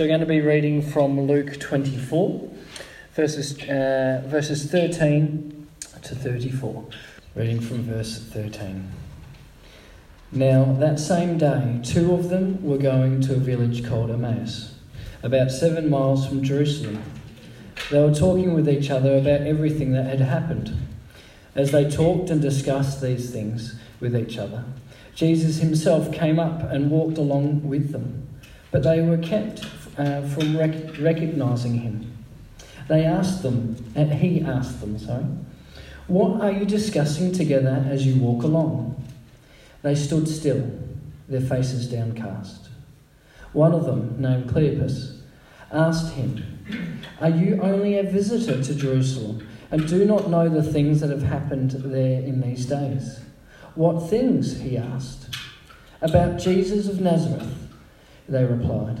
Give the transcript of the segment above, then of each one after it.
So we're going to be reading from Luke 24, verses, uh, verses 13 to 34. Reading from verse 13. Now, that same day, two of them were going to a village called Emmaus, about seven miles from Jerusalem. They were talking with each other about everything that had happened. As they talked and discussed these things with each other, Jesus himself came up and walked along with them, but they were kept uh, from rec- recognizing him. They asked them, uh, he asked them, sorry, what are you discussing together as you walk along? They stood still, their faces downcast. One of them, named Cleopas, asked him, Are you only a visitor to Jerusalem and do not know the things that have happened there in these days? What things? he asked. About Jesus of Nazareth, they replied.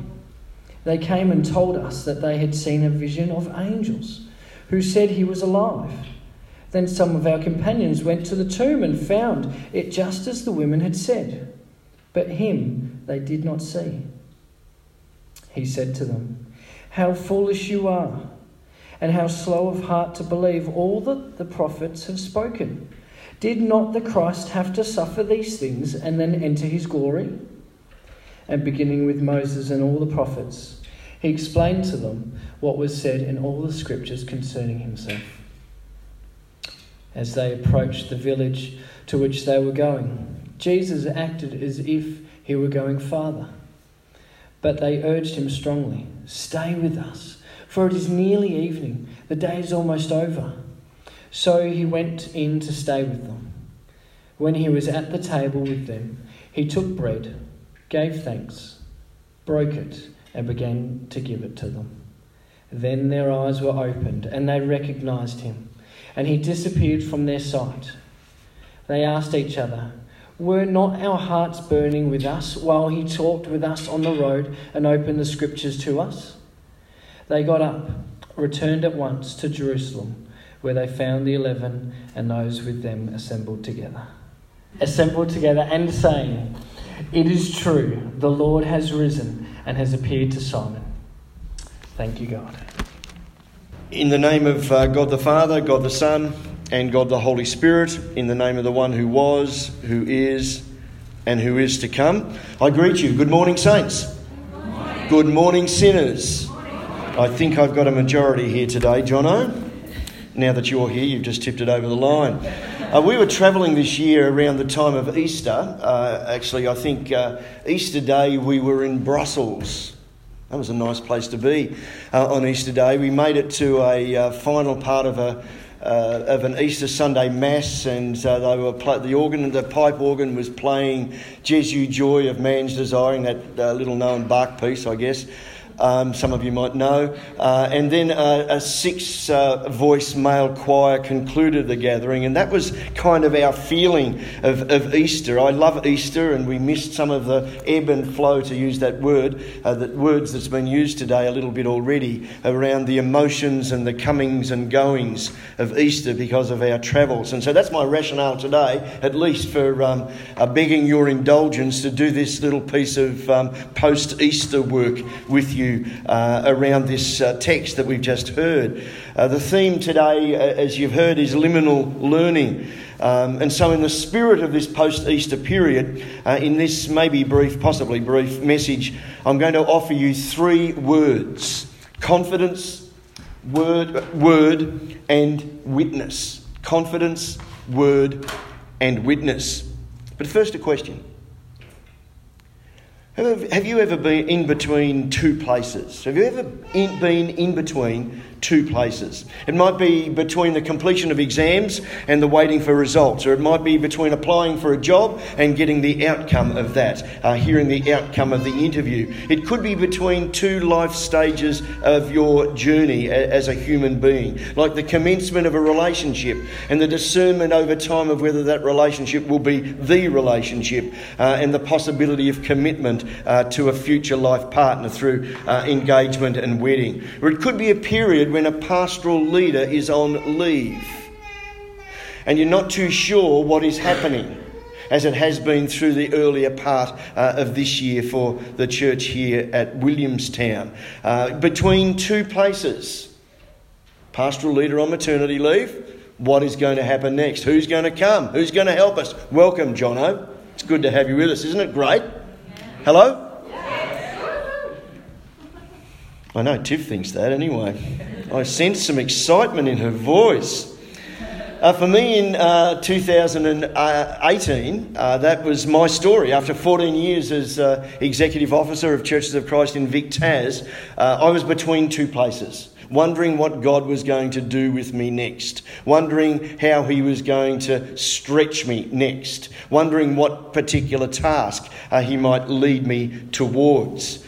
They came and told us that they had seen a vision of angels who said he was alive. Then some of our companions went to the tomb and found it just as the women had said, but him they did not see. He said to them, How foolish you are, and how slow of heart to believe all that the prophets have spoken. Did not the Christ have to suffer these things and then enter his glory? And beginning with Moses and all the prophets, he explained to them what was said in all the scriptures concerning himself. As they approached the village to which they were going, Jesus acted as if he were going farther. But they urged him strongly, Stay with us, for it is nearly evening. The day is almost over. So he went in to stay with them. When he was at the table with them, he took bread gave thanks, broke it, and began to give it to them. Then their eyes were opened, and they recognized him, and he disappeared from their sight. They asked each other, Were not our hearts burning with us while he talked with us on the road and opened the scriptures to us? They got up, returned at once to Jerusalem, where they found the eleven and those with them assembled together. Assembled together and saying, it is true, the Lord has risen and has appeared to Simon. Thank you, God. In the name of uh, God the Father, God the Son, and God the Holy Spirit, in the name of the one who was, who is, and who is to come, I greet you. Good morning, saints. Good morning, Good morning sinners. I think I've got a majority here today, Jono. Now that you're here, you've just tipped it over the line. Uh, we were travelling this year around the time of Easter. Uh, actually, I think uh, Easter Day we were in Brussels. That was a nice place to be uh, on Easter Day. We made it to a uh, final part of a uh, of an Easter Sunday mass, and they were the organ, the pipe organ was playing "Jesu Joy of Man's Desiring," that little known Bach piece, I guess um, some of you might know. Uh, and then a, a six uh, voice male choir concluded the gathering, and that was kind of our feeling of, of Easter. I love Easter, and we missed some of the ebb and flow, to use that word, uh, that words that's been used today a little bit already, around the emotions and the comings and goings of Easter because of our travels. And so that's my rationale today, at least for um, uh, begging your indulgence to do this little piece of um, post Easter work with you uh, around this uh, text that we've just heard. Uh, the theme today, uh, as you've heard, is liminal learning. Um, and so, in the spirit of this post Easter period, uh, in this maybe brief, possibly brief message, I'm going to offer you three words confidence, word, word and witness. Confidence, word, and witness. But first, a question Have you ever been in between two places? Have you ever been in between two places. It might be between the completion of exams and the waiting for results, or it might be between applying for a job and getting the outcome of that, uh, hearing the outcome of the interview. It could be between two life stages of your journey as a human being, like the commencement of a relationship and the discernment over time of whether that relationship will be the relationship uh, and the possibility of commitment uh, to a future life partner through uh, engagement and wedding. Or it could be a period when a pastoral leader is on leave and you're not too sure what is happening, as it has been through the earlier part uh, of this year for the church here at Williamstown. Uh, between two places, pastoral leader on maternity leave, what is going to happen next? Who's going to come? Who's going to help us? Welcome, Jono. It's good to have you with us, isn't it? Great. Hello? I know Tiff thinks that anyway. I sense some excitement in her voice. Uh, for me in uh, 2018, uh, that was my story. After 14 years as uh, Executive Officer of Churches of Christ in Vic Tas, uh, I was between two places wondering what God was going to do with me next, wondering how He was going to stretch me next, wondering what particular task uh, He might lead me towards.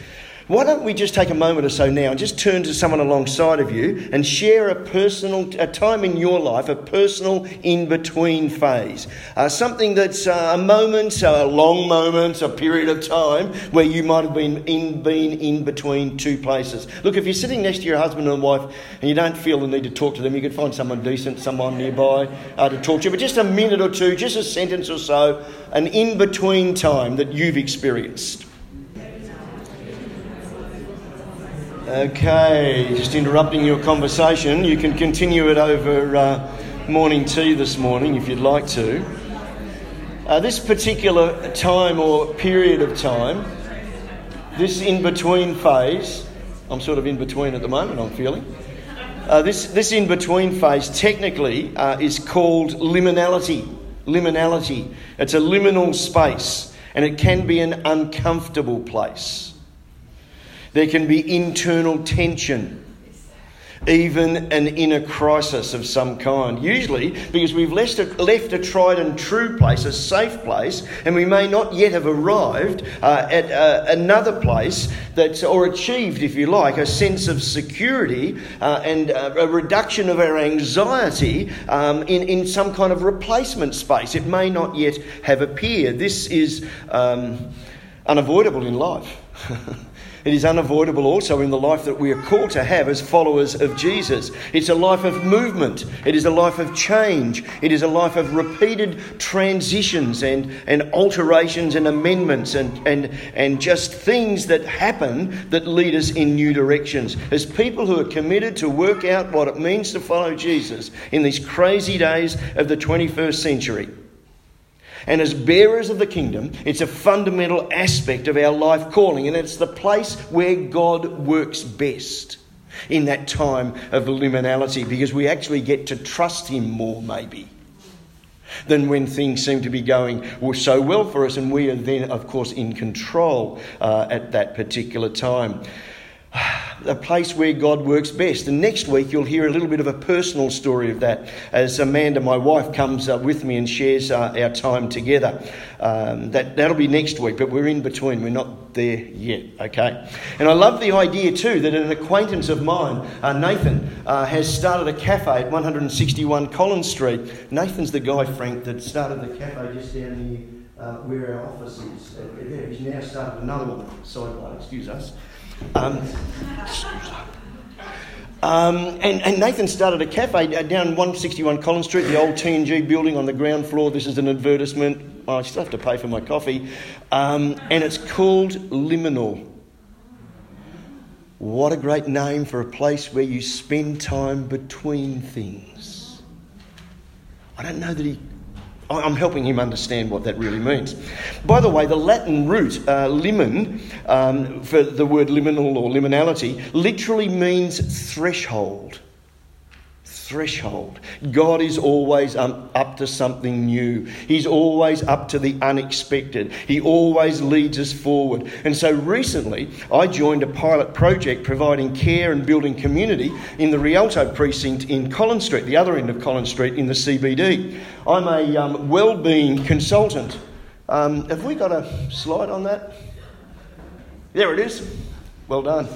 Why don't we just take a moment or so now and just turn to someone alongside of you and share a personal, a time in your life, a personal in between phase? Uh, something that's uh, a moment, a long moment, a period of time where you might have been in, been in between two places. Look, if you're sitting next to your husband and wife and you don't feel the need to talk to them, you could find someone decent, someone nearby uh, to talk to. But just a minute or two, just a sentence or so, an in between time that you've experienced. Okay, just interrupting your conversation. You can continue it over uh, morning tea this morning if you'd like to. Uh, this particular time or period of time, this in between phase, I'm sort of in between at the moment, I'm feeling. Uh, this this in between phase technically uh, is called liminality. Liminality. It's a liminal space and it can be an uncomfortable place. There can be internal tension, even an inner crisis of some kind. Usually because we've left a, left a tried and true place, a safe place, and we may not yet have arrived uh, at uh, another place that's, or achieved, if you like, a sense of security uh, and uh, a reduction of our anxiety um, in, in some kind of replacement space. It may not yet have appeared. This is um, unavoidable in life. It is unavoidable also in the life that we are called to have as followers of Jesus. It's a life of movement, it is a life of change, it is a life of repeated transitions and, and alterations and amendments and, and, and just things that happen that lead us in new directions. As people who are committed to work out what it means to follow Jesus in these crazy days of the 21st century. And as bearers of the kingdom, it's a fundamental aspect of our life calling, and it's the place where God works best in that time of liminality because we actually get to trust Him more, maybe, than when things seem to be going so well for us, and we are then, of course, in control uh, at that particular time. a place where God works best. And next week, you'll hear a little bit of a personal story of that as Amanda, my wife, comes uh, with me and shares uh, our time together. Um, that, that'll be next week, but we're in between. We're not there yet, okay? And I love the idea, too, that an acquaintance of mine, uh, Nathan, uh, has started a cafe at 161 Collins Street. Nathan's the guy, Frank, that started the cafe just down here. Uh, where our office is. Uh, he's now started another one, sideline, excuse us. Um, um, and, and, Nathan started a cafe down 161 Collins Street, the old T&G building on the ground floor. This is an advertisement. I still have to pay for my coffee. Um, and it's called Liminal. What a great name for a place where you spend time between things. I don't know that he I'm helping him understand what that really means. By the way, the Latin root uh, limen um, for the word liminal or liminality literally means threshold. Threshold. God is always um, up to something new. He's always up to the unexpected. He always leads us forward. And so recently, I joined a pilot project providing care and building community in the Rialto precinct in Collins Street, the other end of Collins Street in the CBD. I'm a um, well-being consultant. Um, have we got a slide on that? There it is. Well done.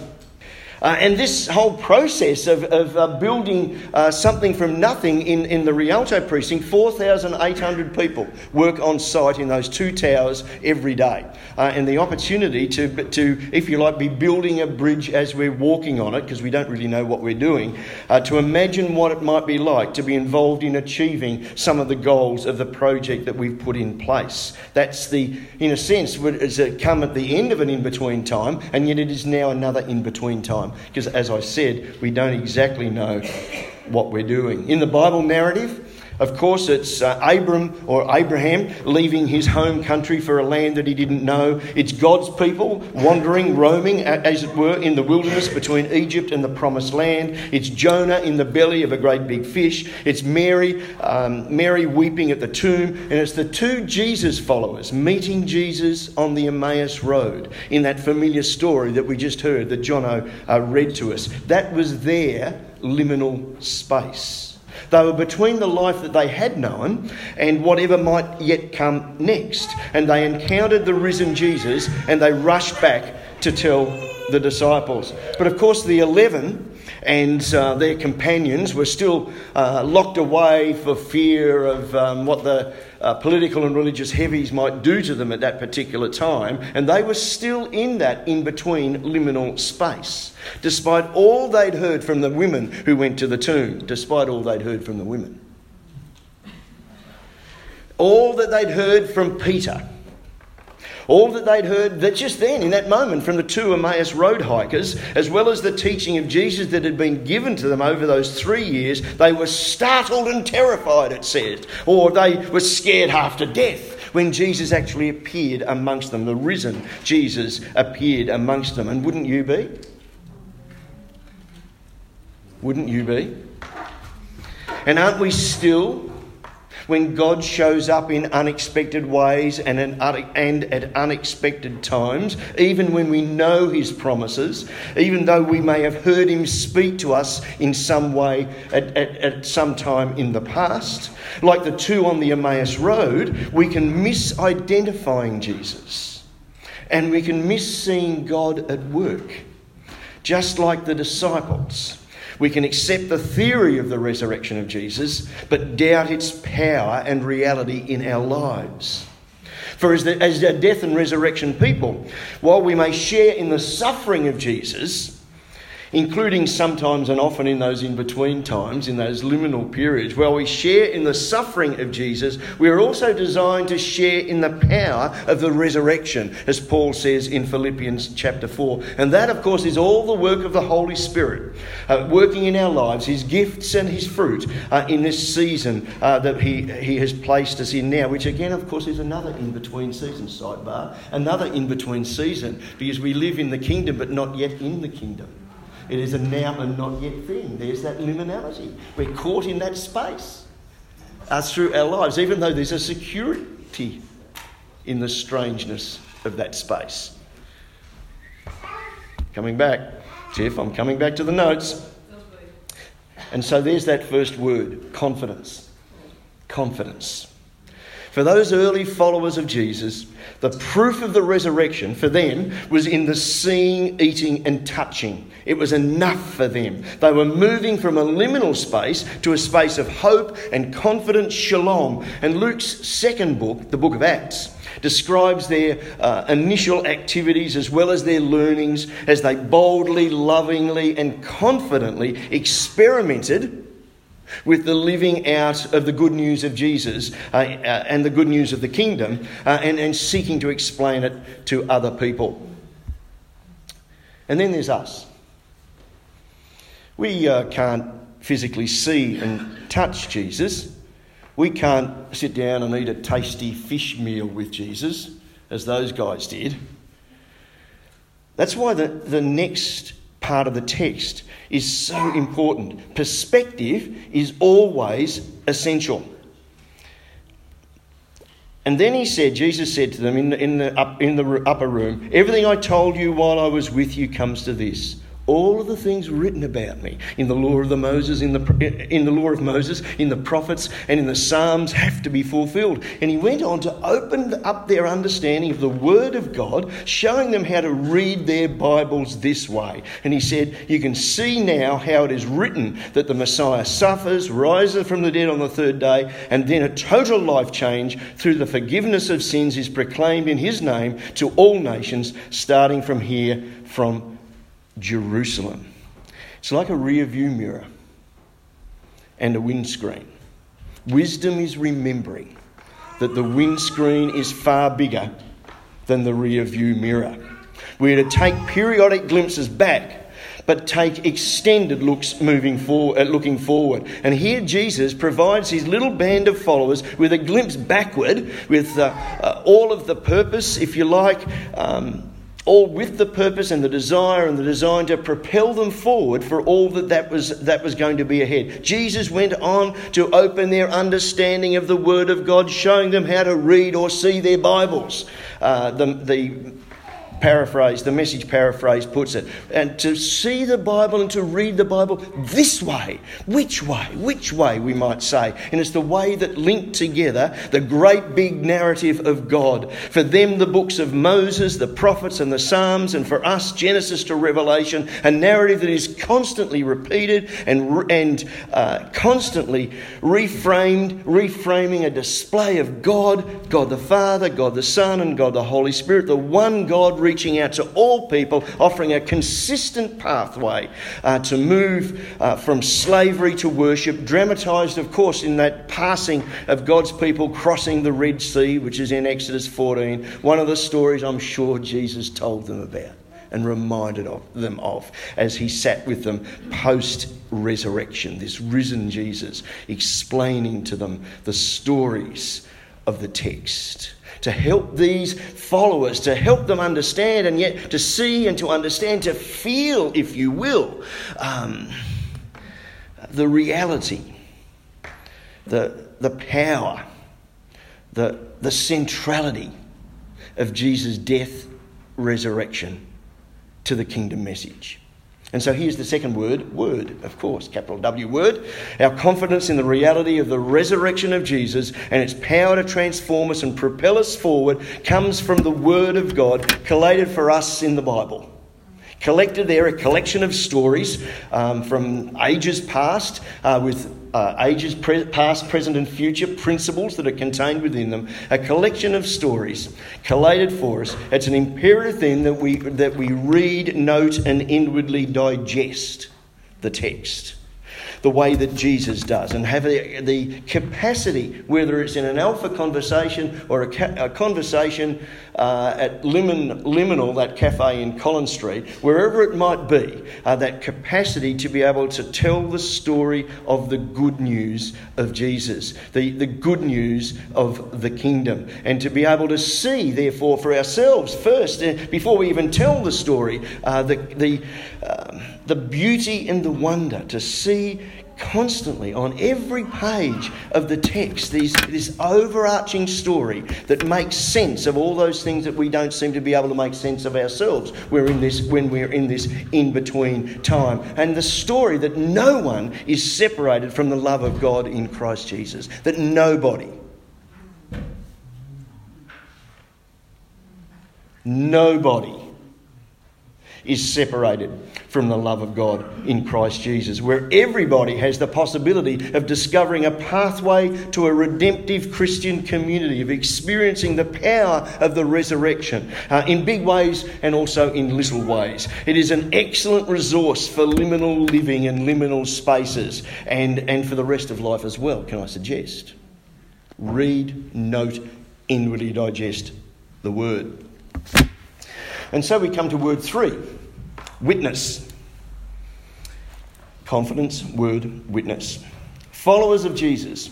Uh, and this whole process of, of uh, building uh, something from nothing in, in the Rialto precinct, 4,800 people work on site in those two towers every day. Uh, and the opportunity to, to, if you like, be building a bridge as we're walking on it, because we don't really know what we're doing, uh, to imagine what it might be like to be involved in achieving some of the goals of the project that we've put in place. That's the, in a sense, it's come at the end of an in between time, and yet it is now another in between time time because, as I said, we don't exactly know what we're doing. In the Bible narrative, of course, it's uh, Abram or Abraham leaving his home country for a land that he didn't know. It's God's people wandering, roaming, as it were, in the wilderness between Egypt and the promised land. It's Jonah in the belly of a great big fish. It's Mary, um, Mary weeping at the tomb. And it's the two Jesus followers meeting Jesus on the Emmaus Road in that familiar story that we just heard that Jono uh, read to us. That was their liminal space. They were between the life that they had known and whatever might yet come next. And they encountered the risen Jesus and they rushed back to tell the disciples. But of course, the eleven and uh, their companions were still uh, locked away for fear of um, what the uh, political and religious heavies might do to them at that particular time, and they were still in that in between liminal space, despite all they'd heard from the women who went to the tomb, despite all they'd heard from the women. All that they'd heard from Peter all that they'd heard that just then, in that moment, from the two Emmaus road hikers, as well as the teaching of Jesus that had been given to them over those three years, they were startled and terrified, it says, or they were scared half to death when Jesus actually appeared amongst them. The risen Jesus appeared amongst them. And wouldn't you be? Wouldn't you be? And aren't we still when God shows up in unexpected ways and, and at unexpected times, even when we know His promises, even though we may have heard Him speak to us in some way at, at, at some time in the past. Like the two on the Emmaus Road, we can miss identifying Jesus and we can miss seeing God at work, just like the disciples. We can accept the theory of the resurrection of Jesus, but doubt its power and reality in our lives. For as, the, as a death and resurrection people, while we may share in the suffering of Jesus, including sometimes and often in those in between times, in those liminal periods, where we share in the suffering of Jesus, we are also designed to share in the power of the resurrection, as Paul says in Philippians chapter 4. And that, of course, is all the work of the Holy Spirit, uh, working in our lives, his gifts and his fruit uh, in this season uh, that he, he has placed us in now, which again, of course, is another in between season sidebar, another in between season, because we live in the kingdom but not yet in the kingdom. It is a now and not yet thing. There's that liminality. We're caught in that space uh, through our lives, even though there's a security in the strangeness of that space. Coming back, Tiff, I'm coming back to the notes. And so there's that first word confidence. Confidence. For those early followers of Jesus, the proof of the resurrection for them was in the seeing, eating, and touching. It was enough for them. They were moving from a liminal space to a space of hope and confident shalom. And Luke's second book, the book of Acts, describes their uh, initial activities as well as their learnings as they boldly, lovingly, and confidently experimented with the living out of the good news of Jesus uh, uh, and the good news of the kingdom uh, and, and seeking to explain it to other people. And then there's us. We uh, can't physically see and touch Jesus. We can't sit down and eat a tasty fish meal with Jesus, as those guys did. That's why the, the next part of the text is so important. Perspective is always essential. And then he said, Jesus said to them in the, in the, up, in the upper room, Everything I told you while I was with you comes to this all of the things written about me in the law of the Moses, in the, in the law of Moses, in the prophets, and in the Psalms have to be fulfilled. And he went on to open up their understanding of the Word of God, showing them how to read their Bibles this way. And he said, You can see now how it is written that the Messiah suffers, rises from the dead on the third day, and then a total life change through the forgiveness of sins is proclaimed in his name to all nations, starting from here, from Jerusalem. It's like a rear view mirror and a windscreen. Wisdom is remembering that the windscreen is far bigger than the rear view mirror. We're to take periodic glimpses back, but take extended looks moving forward, uh, looking forward. And here Jesus provides his little band of followers with a glimpse backward, with uh, uh, all of the purpose, if you like. Um, all with the purpose and the desire and the design to propel them forward for all that that was, that was going to be ahead. Jesus went on to open their understanding of the Word of God, showing them how to read or see their Bibles. Uh, the, the paraphrase, the message paraphrase puts it. And to see the Bible and to read the Bible this way. Which way? Which way, we might say. And it's the way that linked together the great big narrative of God. For them, the books of Moses, the prophets, and the Psalms, and for us, Genesis to Revelation, a narrative that is constantly repeated and, and uh, constantly reframed, reframing a display of God, God the Father, God the Son, and God the Holy Spirit, the one God reaching out to all people, offering a consistent pathway uh, to move uh, from slavery to worship, dramatised, of course, in that passing of God's people crossing the Red Sea, which is in Exodus 14, one of the stories I'm sure Jesus told them about and reminded of them of as he sat with them post resurrection, this risen Jesus, explaining to them the stories of the text to help these followers, to help them understand, and yet to see and to understand, to feel, if you will, um, the reality, the, the power, the, the centrality of Jesus' death, resurrection to the kingdom message. And so here's the second word word, of course, capital W word. Our confidence in the reality of the resurrection of Jesus and its power to transform us and propel us forward comes from the word of God collated for us in the Bible. Collected there, a collection of stories um, from ages past uh, with uh, ages pre- past, present, and future principles that are contained within them. A collection of stories collated for us. It's an imperative thing that we, that we read, note, and inwardly digest the text the way that Jesus does and have the, the capacity, whether it's in an alpha conversation or a, ca- a conversation uh, at Limon, Liminal, that cafe in Collins Street, wherever it might be, uh, that capacity to be able to tell the story of the good news of Jesus, the, the good news of the kingdom, and to be able to see, therefore, for ourselves first, uh, before we even tell the story, uh, the, the, um, the beauty and the wonder, to see constantly on every page of the text these, this overarching story that makes sense of all those things that we don't seem to be able to make sense of ourselves we're in this, when we're in this in between time. And the story that no one is separated from the love of God in Christ Jesus, that nobody. Nobody is separated from the love of God in Christ Jesus, where everybody has the possibility of discovering a pathway to a redemptive Christian community, of experiencing the power of the resurrection uh, in big ways and also in little ways. It is an excellent resource for liminal living and liminal spaces and, and for the rest of life as well, can I suggest? Read, note, inwardly digest the word. And so we come to word three witness. Confidence, word, witness. Followers of Jesus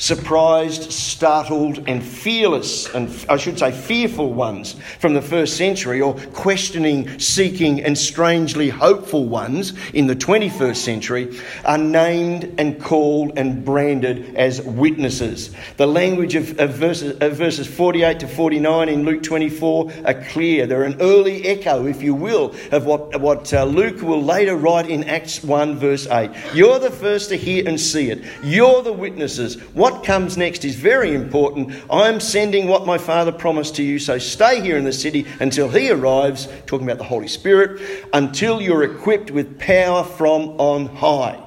surprised, startled, and fearless, and I should say fearful ones from the first century, or questioning, seeking, and strangely hopeful ones in the 21st century, are named and called and branded as witnesses. The language of, of, verses, of verses 48 to 49 in Luke 24 are clear. They're an early echo, if you will, of what, what uh, Luke will later write in Acts 1, verse 8. You're the first to hear and see it. You're the witnesses. What comes next is very important. I'm sending what my Father promised to you, so stay here in the city until He arrives, talking about the Holy Spirit, until you're equipped with power from on high.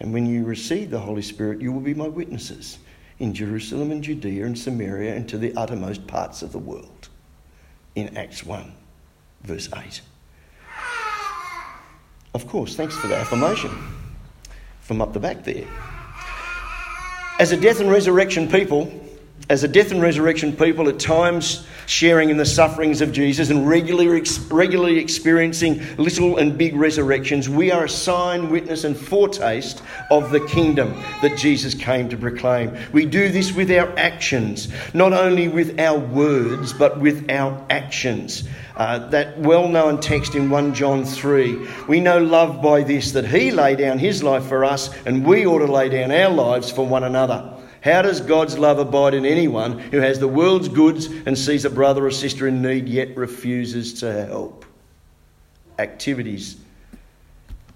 And when you receive the Holy Spirit, you will be my witnesses in Jerusalem and Judea and Samaria and to the uttermost parts of the world. In Acts 1, verse 8. Of course, thanks for the affirmation from up the back there. As a death and resurrection people, as a death and resurrection people, at times sharing in the sufferings of Jesus and regularly, regularly experiencing little and big resurrections, we are a sign, witness, and foretaste of the kingdom that Jesus came to proclaim. We do this with our actions, not only with our words, but with our actions. Uh, that well known text in 1 John 3. We know love by this, that he laid down his life for us, and we ought to lay down our lives for one another. How does God's love abide in anyone who has the world's goods and sees a brother or sister in need yet refuses to help? Activities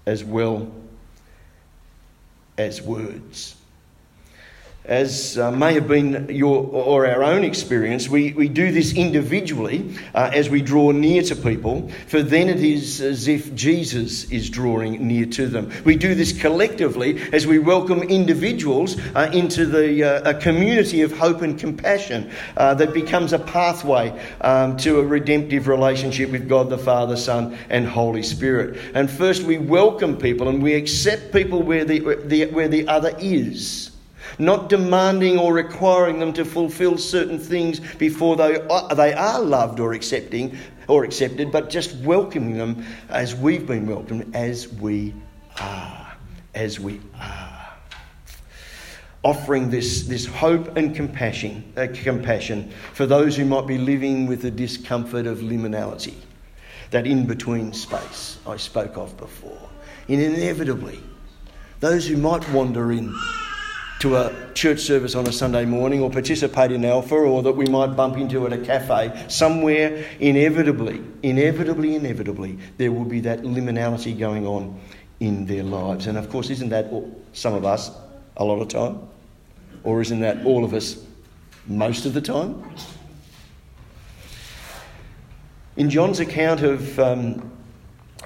as well as words as uh, may have been your or our own experience, we, we do this individually uh, as we draw near to people, for then it is as if Jesus is drawing near to them. We do this collectively as we welcome individuals uh, into the, uh, a community of hope and compassion uh, that becomes a pathway um, to a redemptive relationship with God the Father, Son, and Holy Spirit. And first, we welcome people and we accept people where the, the where the other is not demanding or requiring them to fulfill certain things before they are, they are loved or accepting or accepted, but just welcoming them as we've been welcomed, as we are, as we are. Offering this, this hope and compassion, uh, compassion for those who might be living with the discomfort of liminality, that in between space I spoke of before. And inevitably, those who might wander in to a church service on a Sunday morning or participate in Alpha or that we might bump into at a cafe, somewhere, inevitably, inevitably, inevitably, there will be that liminality going on in their lives. And of course, isn't that some of us a lot of time? Or isn't that all of us most of the time? In John's account of um,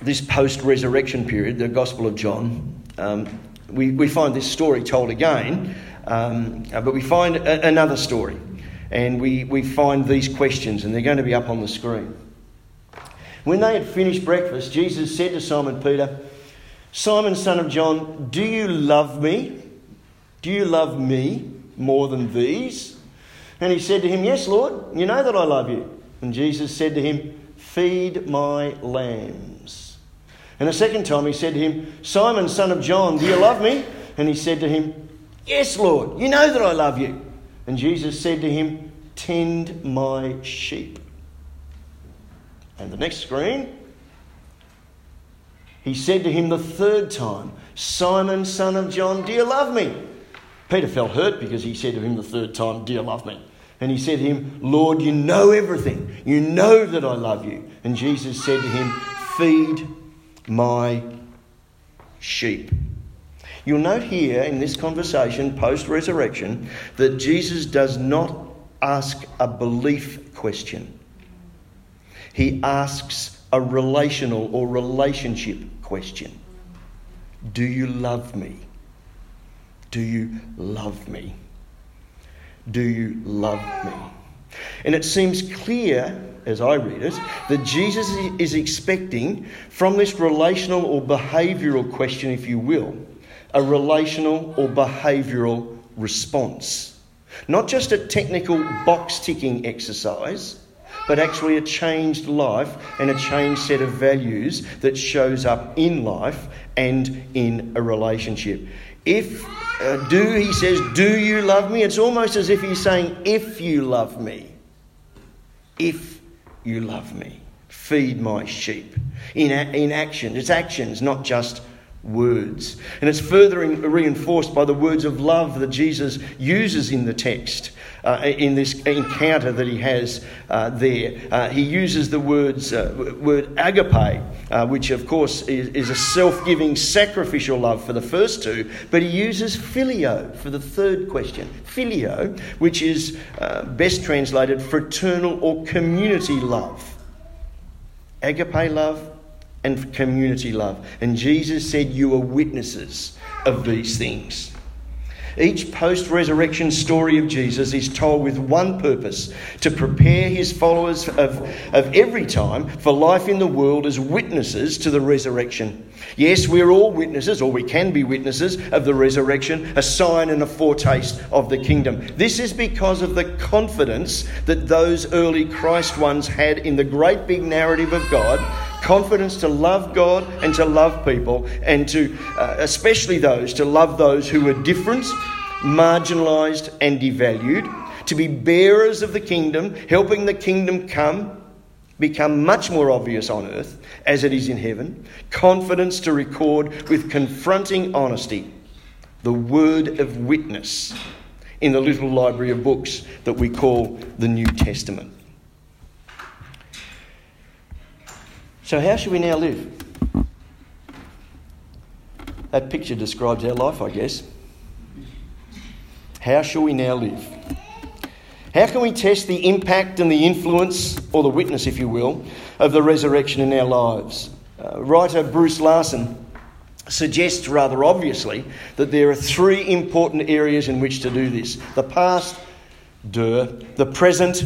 this post resurrection period, the Gospel of John, um, we, we find this story told again, um, uh, but we find a, another story. And we, we find these questions, and they're going to be up on the screen. When they had finished breakfast, Jesus said to Simon Peter, Simon, son of John, do you love me? Do you love me more than these? And he said to him, Yes, Lord, you know that I love you. And Jesus said to him, Feed my lambs. And a second time he said to him, Simon, son of John, do you love me? And he said to him, Yes, Lord, you know that I love you. And Jesus said to him, Tend my sheep. And the next screen, he said to him the third time, Simon, son of John, do you love me? Peter felt hurt because he said to him the third time, Do you love me? And he said to him, Lord, you know everything. You know that I love you. And Jesus said to him, Feed my sheep. You'll note here in this conversation post resurrection that Jesus does not ask a belief question, he asks a relational or relationship question Do you love me? Do you love me? Do you love me? And it seems clear as I read it, that Jesus is expecting from this relational or behavioural question, if you will, a relational or behavioural response. Not just a technical box ticking exercise, but actually a changed life and a changed set of values that shows up in life and in a relationship. If, uh, do, he says, do you love me? It's almost as if he's saying, if you love me. If you love me. Feed my sheep. In, in action. It's actions, not just words. And it's further reinforced by the words of love that Jesus uses in the text. Uh, in this encounter that he has uh, there, uh, he uses the words uh, word agape, uh, which of course is, is a self-giving, sacrificial love for the first two, but he uses phileo for the third question. Phileo, which is best translated fraternal or community love. Agape love, and community love. And Jesus said, You are witnesses of these things. Each post resurrection story of Jesus is told with one purpose to prepare his followers of, of every time for life in the world as witnesses to the resurrection. Yes, we're all witnesses, or we can be witnesses of the resurrection, a sign and a foretaste of the kingdom. This is because of the confidence that those early Christ ones had in the great big narrative of God confidence to love God and to love people, and to, uh, especially those, to love those who are different, marginalised, and devalued, to be bearers of the kingdom, helping the kingdom come, become much more obvious on earth as it is in heaven, confidence to record with confronting honesty the word of witness in the little library of books that we call the New Testament. So, how should we now live? That picture describes our life, I guess. How shall we now live? How can we test the impact and the influence, or the witness, if you will, of the resurrection in our lives? Uh, writer Bruce Larson suggests rather obviously that there are three important areas in which to do this the past, duh, the present,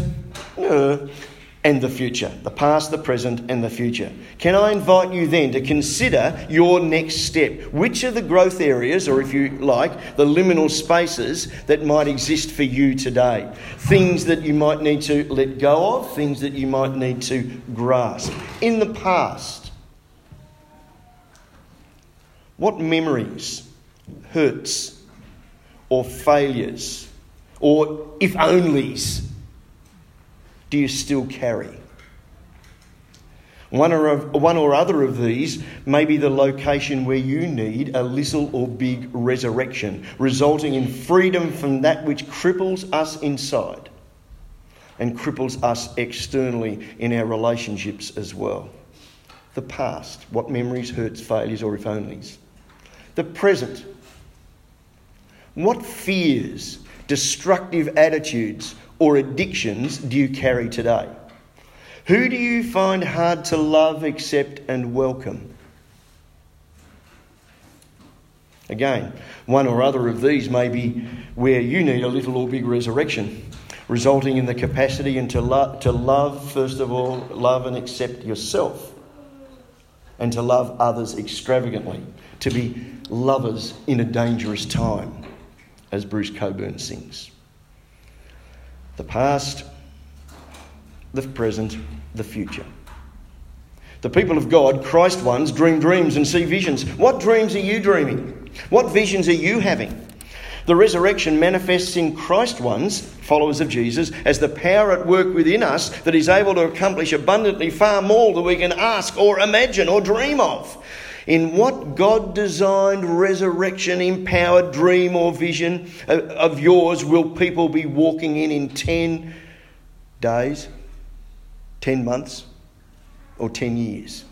and the future. The past, the present, and the future. Can I invite you then to consider your next step? Which are the growth areas, or if you like, the liminal spaces that might exist for you today? Things that you might need to let go of, things that you might need to grasp. In the past, what memories, hurts, or failures, or if onlys do you still carry? One or, one or other of these may be the location where you need a little or big resurrection, resulting in freedom from that which cripples us inside and cripples us externally in our relationships as well. The past, what memories, hurts, failures, or if onlys. The present, what fears, destructive attitudes, or addictions do you carry today? Who do you find hard to love, accept, and welcome? Again, one or other of these may be where you need a little or big resurrection, resulting in the capacity and to, lo- to love, first of all, love and accept yourself, and to love others extravagantly, to be lovers in a dangerous time, as Bruce Cockburn sings the past, the present, the future. The people of God, Christ ones, dream dreams and see visions. What dreams are you dreaming? What visions are you having? The resurrection manifests in Christ ones, followers of Jesus, as the power at work within us that is able to accomplish abundantly far more than we can ask or imagine or dream of. In what God designed resurrection empowered dream or vision of yours will people be walking in in 10 days, 10 months, or 10 years?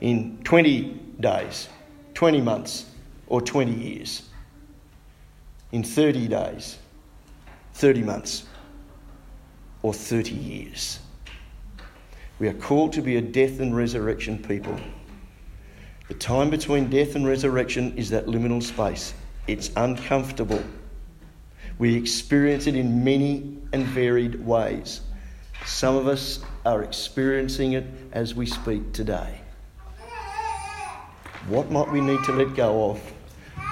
In 20 days, 20 months, or 20 years? In 30 days, 30 months, or 30 years? We are called to be a death and resurrection people. The time between death and resurrection is that liminal space. It's uncomfortable. We experience it in many and varied ways. Some of us are experiencing it as we speak today. What might we need to let go of?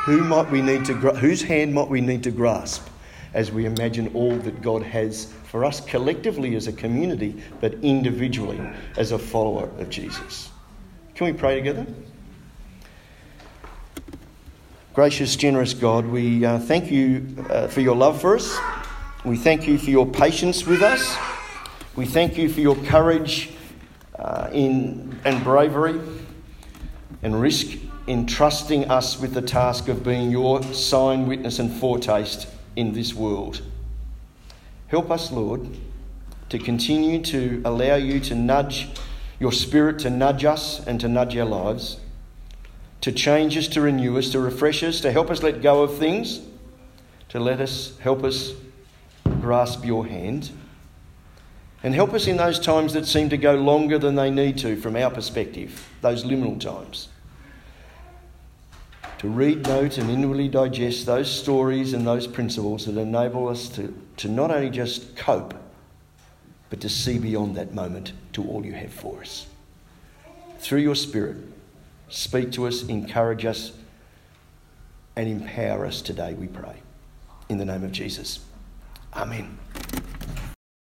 Who might we need to whose hand might we need to grasp as we imagine all that God has for us collectively as a community, but individually as a follower of Jesus? Can we pray together? Gracious, generous God, we uh, thank you uh, for your love for us. We thank you for your patience with us. We thank you for your courage uh, in, and bravery and risk in trusting us with the task of being your sign, witness, and foretaste in this world. Help us, Lord, to continue to allow you to nudge your spirit to nudge us and to nudge our lives, to change us, to renew us, to refresh us, to help us let go of things, to let us help us grasp your hand. And help us in those times that seem to go longer than they need to from our perspective, those liminal times. To read, note, and inwardly digest those stories and those principles that enable us to, to not only just cope, but to see beyond that moment to all you have for us. Through your Spirit, speak to us, encourage us, and empower us today, we pray. In the name of Jesus. Amen.